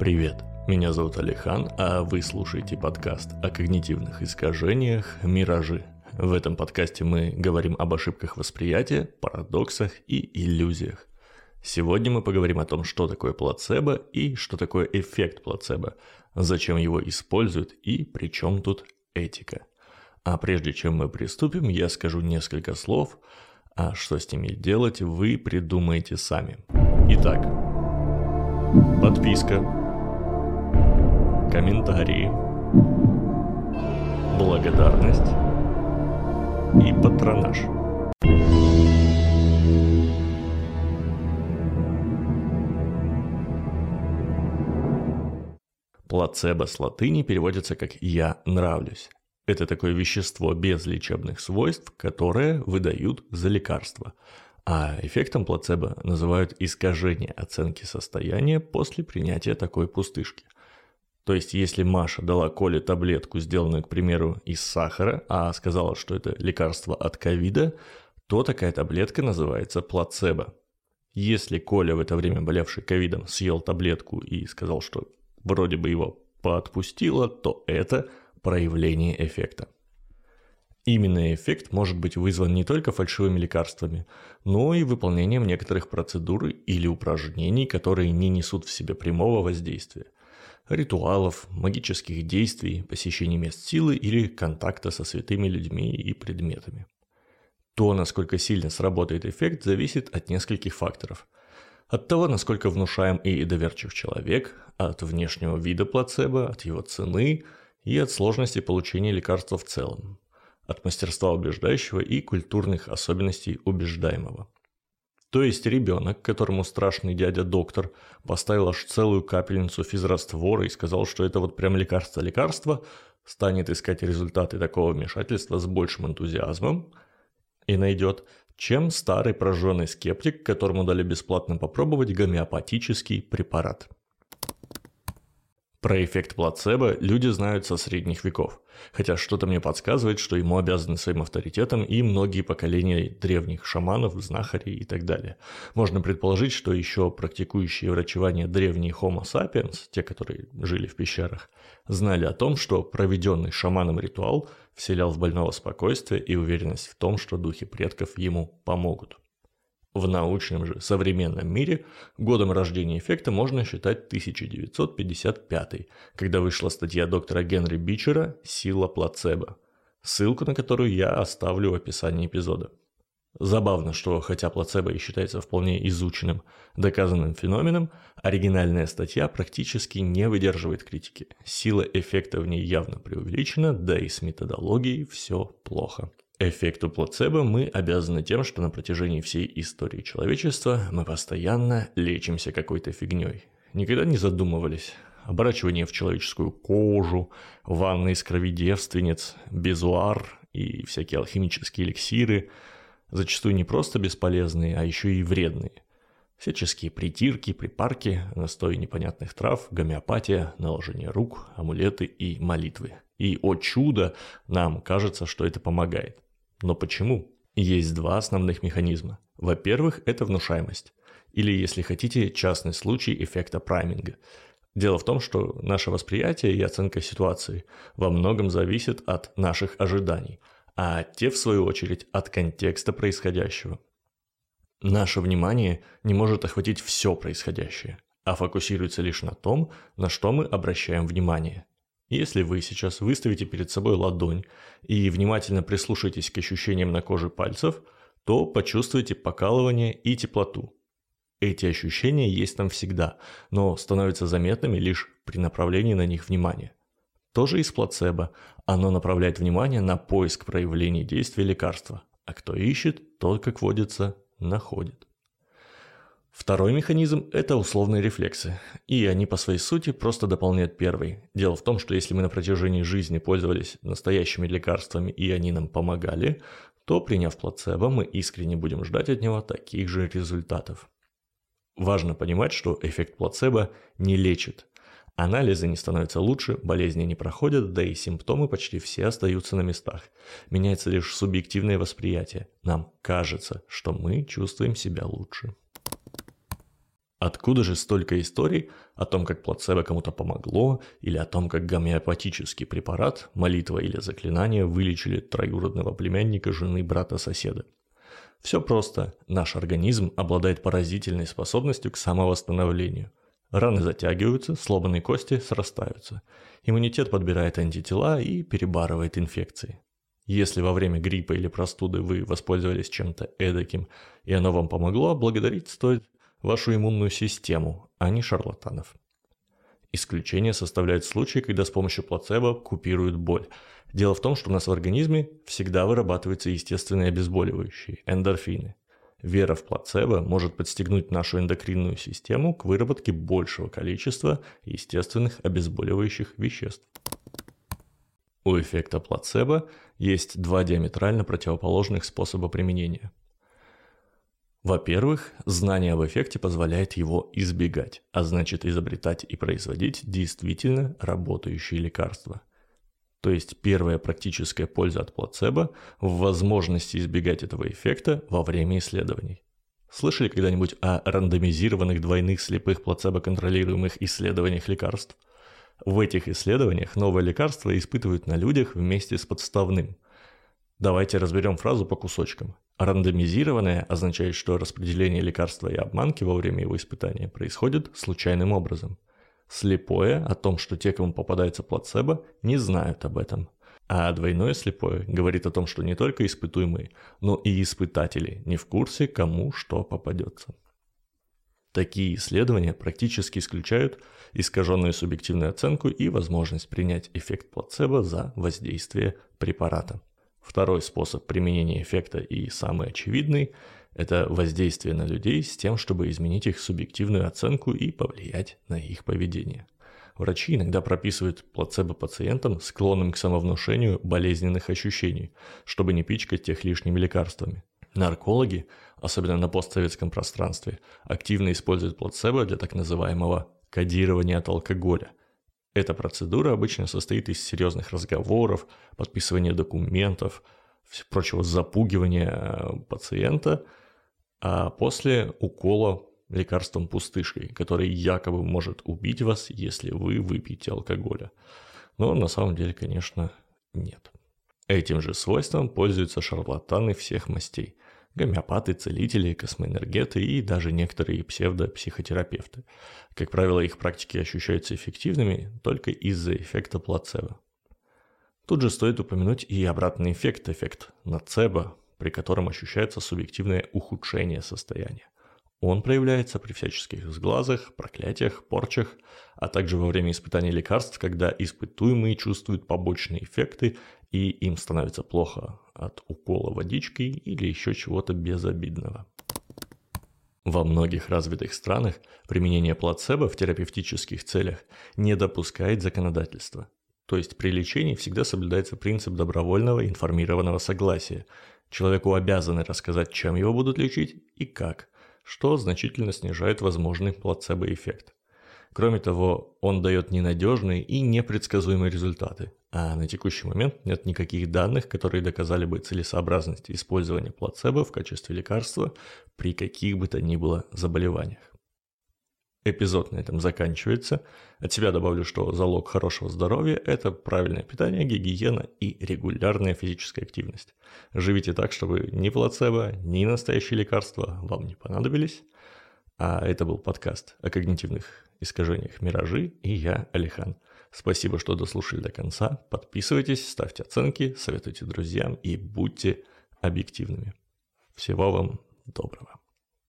Привет, меня зовут Алихан, а вы слушаете подкаст о когнитивных искажениях «Миражи». В этом подкасте мы говорим об ошибках восприятия, парадоксах и иллюзиях. Сегодня мы поговорим о том, что такое плацебо и что такое эффект плацебо, зачем его используют и при чем тут этика. А прежде чем мы приступим, я скажу несколько слов, а что с ними делать, вы придумаете сами. Итак, подписка, комментарии, благодарность и патронаж. Плацебо с латыни переводится как «я нравлюсь». Это такое вещество без лечебных свойств, которое выдают за лекарство. А эффектом плацебо называют искажение оценки состояния после принятия такой пустышки. То есть, если Маша дала Коле таблетку, сделанную, к примеру, из сахара, а сказала, что это лекарство от ковида, то такая таблетка называется плацебо. Если Коля, в это время болевший ковидом, съел таблетку и сказал, что вроде бы его поотпустило, то это проявление эффекта. Именно эффект может быть вызван не только фальшивыми лекарствами, но и выполнением некоторых процедур или упражнений, которые не несут в себе прямого воздействия. Ритуалов, магических действий, посещения мест силы или контакта со святыми людьми и предметами. То, насколько сильно сработает эффект, зависит от нескольких факторов. От того, насколько внушаем и доверчив человек, от внешнего вида плацебо, от его цены – и от сложности получения лекарства в целом, от мастерства убеждающего и культурных особенностей убеждаемого. То есть ребенок, которому страшный дядя-доктор поставил аж целую капельницу физраствора и сказал, что это вот прям лекарство-лекарство, станет искать результаты такого вмешательства с большим энтузиазмом и найдет, чем старый прожженный скептик, которому дали бесплатно попробовать гомеопатический препарат – про эффект плацебо люди знают со средних веков, хотя что-то мне подсказывает, что ему обязаны своим авторитетом и многие поколения древних шаманов, знахарей и так далее. Можно предположить, что еще практикующие врачевание древние Homo sapiens, те, которые жили в пещерах, знали о том, что проведенный шаманом ритуал вселял в больного спокойствие и уверенность в том, что духи предков ему помогут. В научном же современном мире годом рождения эффекта можно считать 1955, когда вышла статья доктора Генри Бичера «Сила плацебо», ссылку на которую я оставлю в описании эпизода. Забавно, что хотя плацебо и считается вполне изученным, доказанным феноменом, оригинальная статья практически не выдерживает критики. Сила эффекта в ней явно преувеличена, да и с методологией все плохо. Эффекту плацебо мы обязаны тем, что на протяжении всей истории человечества мы постоянно лечимся какой-то фигней. Никогда не задумывались. Оборачивание в человеческую кожу, ванны из крови девственниц, безуар и всякие алхимические эликсиры, зачастую не просто бесполезные, а еще и вредные. Всяческие притирки, припарки, настои непонятных трав, гомеопатия, наложение рук, амулеты и молитвы. И, о чудо, нам кажется, что это помогает. Но почему? Есть два основных механизма. Во-первых, это внушаемость. Или, если хотите, частный случай эффекта прайминга. Дело в том, что наше восприятие и оценка ситуации во многом зависит от наших ожиданий, а те, в свою очередь, от контекста происходящего. Наше внимание не может охватить все происходящее, а фокусируется лишь на том, на что мы обращаем внимание. Если вы сейчас выставите перед собой ладонь и внимательно прислушаетесь к ощущениям на коже пальцев, то почувствуете покалывание и теплоту. Эти ощущения есть там всегда, но становятся заметными лишь при направлении на них внимания. Тоже и с плацебо. Оно направляет внимание на поиск проявлений действия лекарства. А кто ищет, тот, как водится, находит. Второй механизм – это условные рефлексы, и они по своей сути просто дополняют первый. Дело в том, что если мы на протяжении жизни пользовались настоящими лекарствами и они нам помогали, то приняв плацебо, мы искренне будем ждать от него таких же результатов. Важно понимать, что эффект плацебо не лечит. Анализы не становятся лучше, болезни не проходят, да и симптомы почти все остаются на местах. Меняется лишь субъективное восприятие. Нам кажется, что мы чувствуем себя лучше. Откуда же столько историй о том, как плацебо кому-то помогло, или о том, как гомеопатический препарат, молитва или заклинание вылечили троюродного племянника жены брата-соседа? Все просто. Наш организм обладает поразительной способностью к самовосстановлению. Раны затягиваются, сломанные кости срастаются. Иммунитет подбирает антитела и перебарывает инфекции. Если во время гриппа или простуды вы воспользовались чем-то эдаким, и оно вам помогло, благодарить стоит вашу иммунную систему, а не шарлатанов. Исключение составляют случаи, когда с помощью плацебо купируют боль. Дело в том, что у нас в организме всегда вырабатываются естественные обезболивающие – эндорфины. Вера в плацебо может подстегнуть нашу эндокринную систему к выработке большего количества естественных обезболивающих веществ. У эффекта плацебо есть два диаметрально противоположных способа применения. Во-первых, знание об эффекте позволяет его избегать, а значит изобретать и производить действительно работающие лекарства. То есть первая практическая польза от плацебо в возможности избегать этого эффекта во время исследований. Слышали когда-нибудь о рандомизированных двойных слепых плацебо-контролируемых исследованиях лекарств? В этих исследованиях новое лекарство испытывают на людях вместе с подставным. Давайте разберем фразу по кусочкам. Рандомизированное означает, что распределение лекарства и обманки во время его испытания происходит случайным образом. Слепое о том, что те, кому попадается плацебо, не знают об этом. А двойное слепое говорит о том, что не только испытуемые, но и испытатели не в курсе, кому что попадется. Такие исследования практически исключают искаженную субъективную оценку и возможность принять эффект плацебо за воздействие препарата. Второй способ применения эффекта и самый очевидный – это воздействие на людей с тем, чтобы изменить их субъективную оценку и повлиять на их поведение. Врачи иногда прописывают плацебо пациентам, склонным к самовнушению болезненных ощущений, чтобы не пичкать тех лишними лекарствами. Наркологи, особенно на постсоветском пространстве, активно используют плацебо для так называемого кодирования от алкоголя – эта процедура обычно состоит из серьезных разговоров, подписывания документов, прочего запугивания э, пациента, а после укола лекарством пустышкой, который якобы может убить вас, если вы выпьете алкоголя. Но на самом деле, конечно, нет. Этим же свойством пользуются шарлатаны всех мастей – гомеопаты, целители, космоэнергеты и даже некоторые псевдопсихотерапевты. Как правило, их практики ощущаются эффективными только из-за эффекта плацебо. Тут же стоит упомянуть и обратный эффект, эффект нацебо, при котором ощущается субъективное ухудшение состояния. Он проявляется при всяческих сглазах, проклятиях, порчах, а также во время испытания лекарств, когда испытуемые чувствуют побочные эффекты и им становится плохо от укола водичкой или еще чего-то безобидного. Во многих развитых странах применение плацебо в терапевтических целях не допускает законодательства. То есть при лечении всегда соблюдается принцип добровольного информированного согласия. Человеку обязаны рассказать, чем его будут лечить и как, что значительно снижает возможный плацебо-эффект. Кроме того, он дает ненадежные и непредсказуемые результаты, а на текущий момент нет никаких данных, которые доказали бы целесообразность использования плацебо в качестве лекарства при каких бы то ни было заболеваниях. Эпизод на этом заканчивается. От себя добавлю, что залог хорошего здоровья – это правильное питание, гигиена и регулярная физическая активность. Живите так, чтобы ни плацебо, ни настоящие лекарства вам не понадобились. А это был подкаст о когнитивных искажениях «Миражи» и я, Алихан. Спасибо, что дослушали до конца. Подписывайтесь, ставьте оценки, советуйте друзьям и будьте объективными. Всего вам доброго.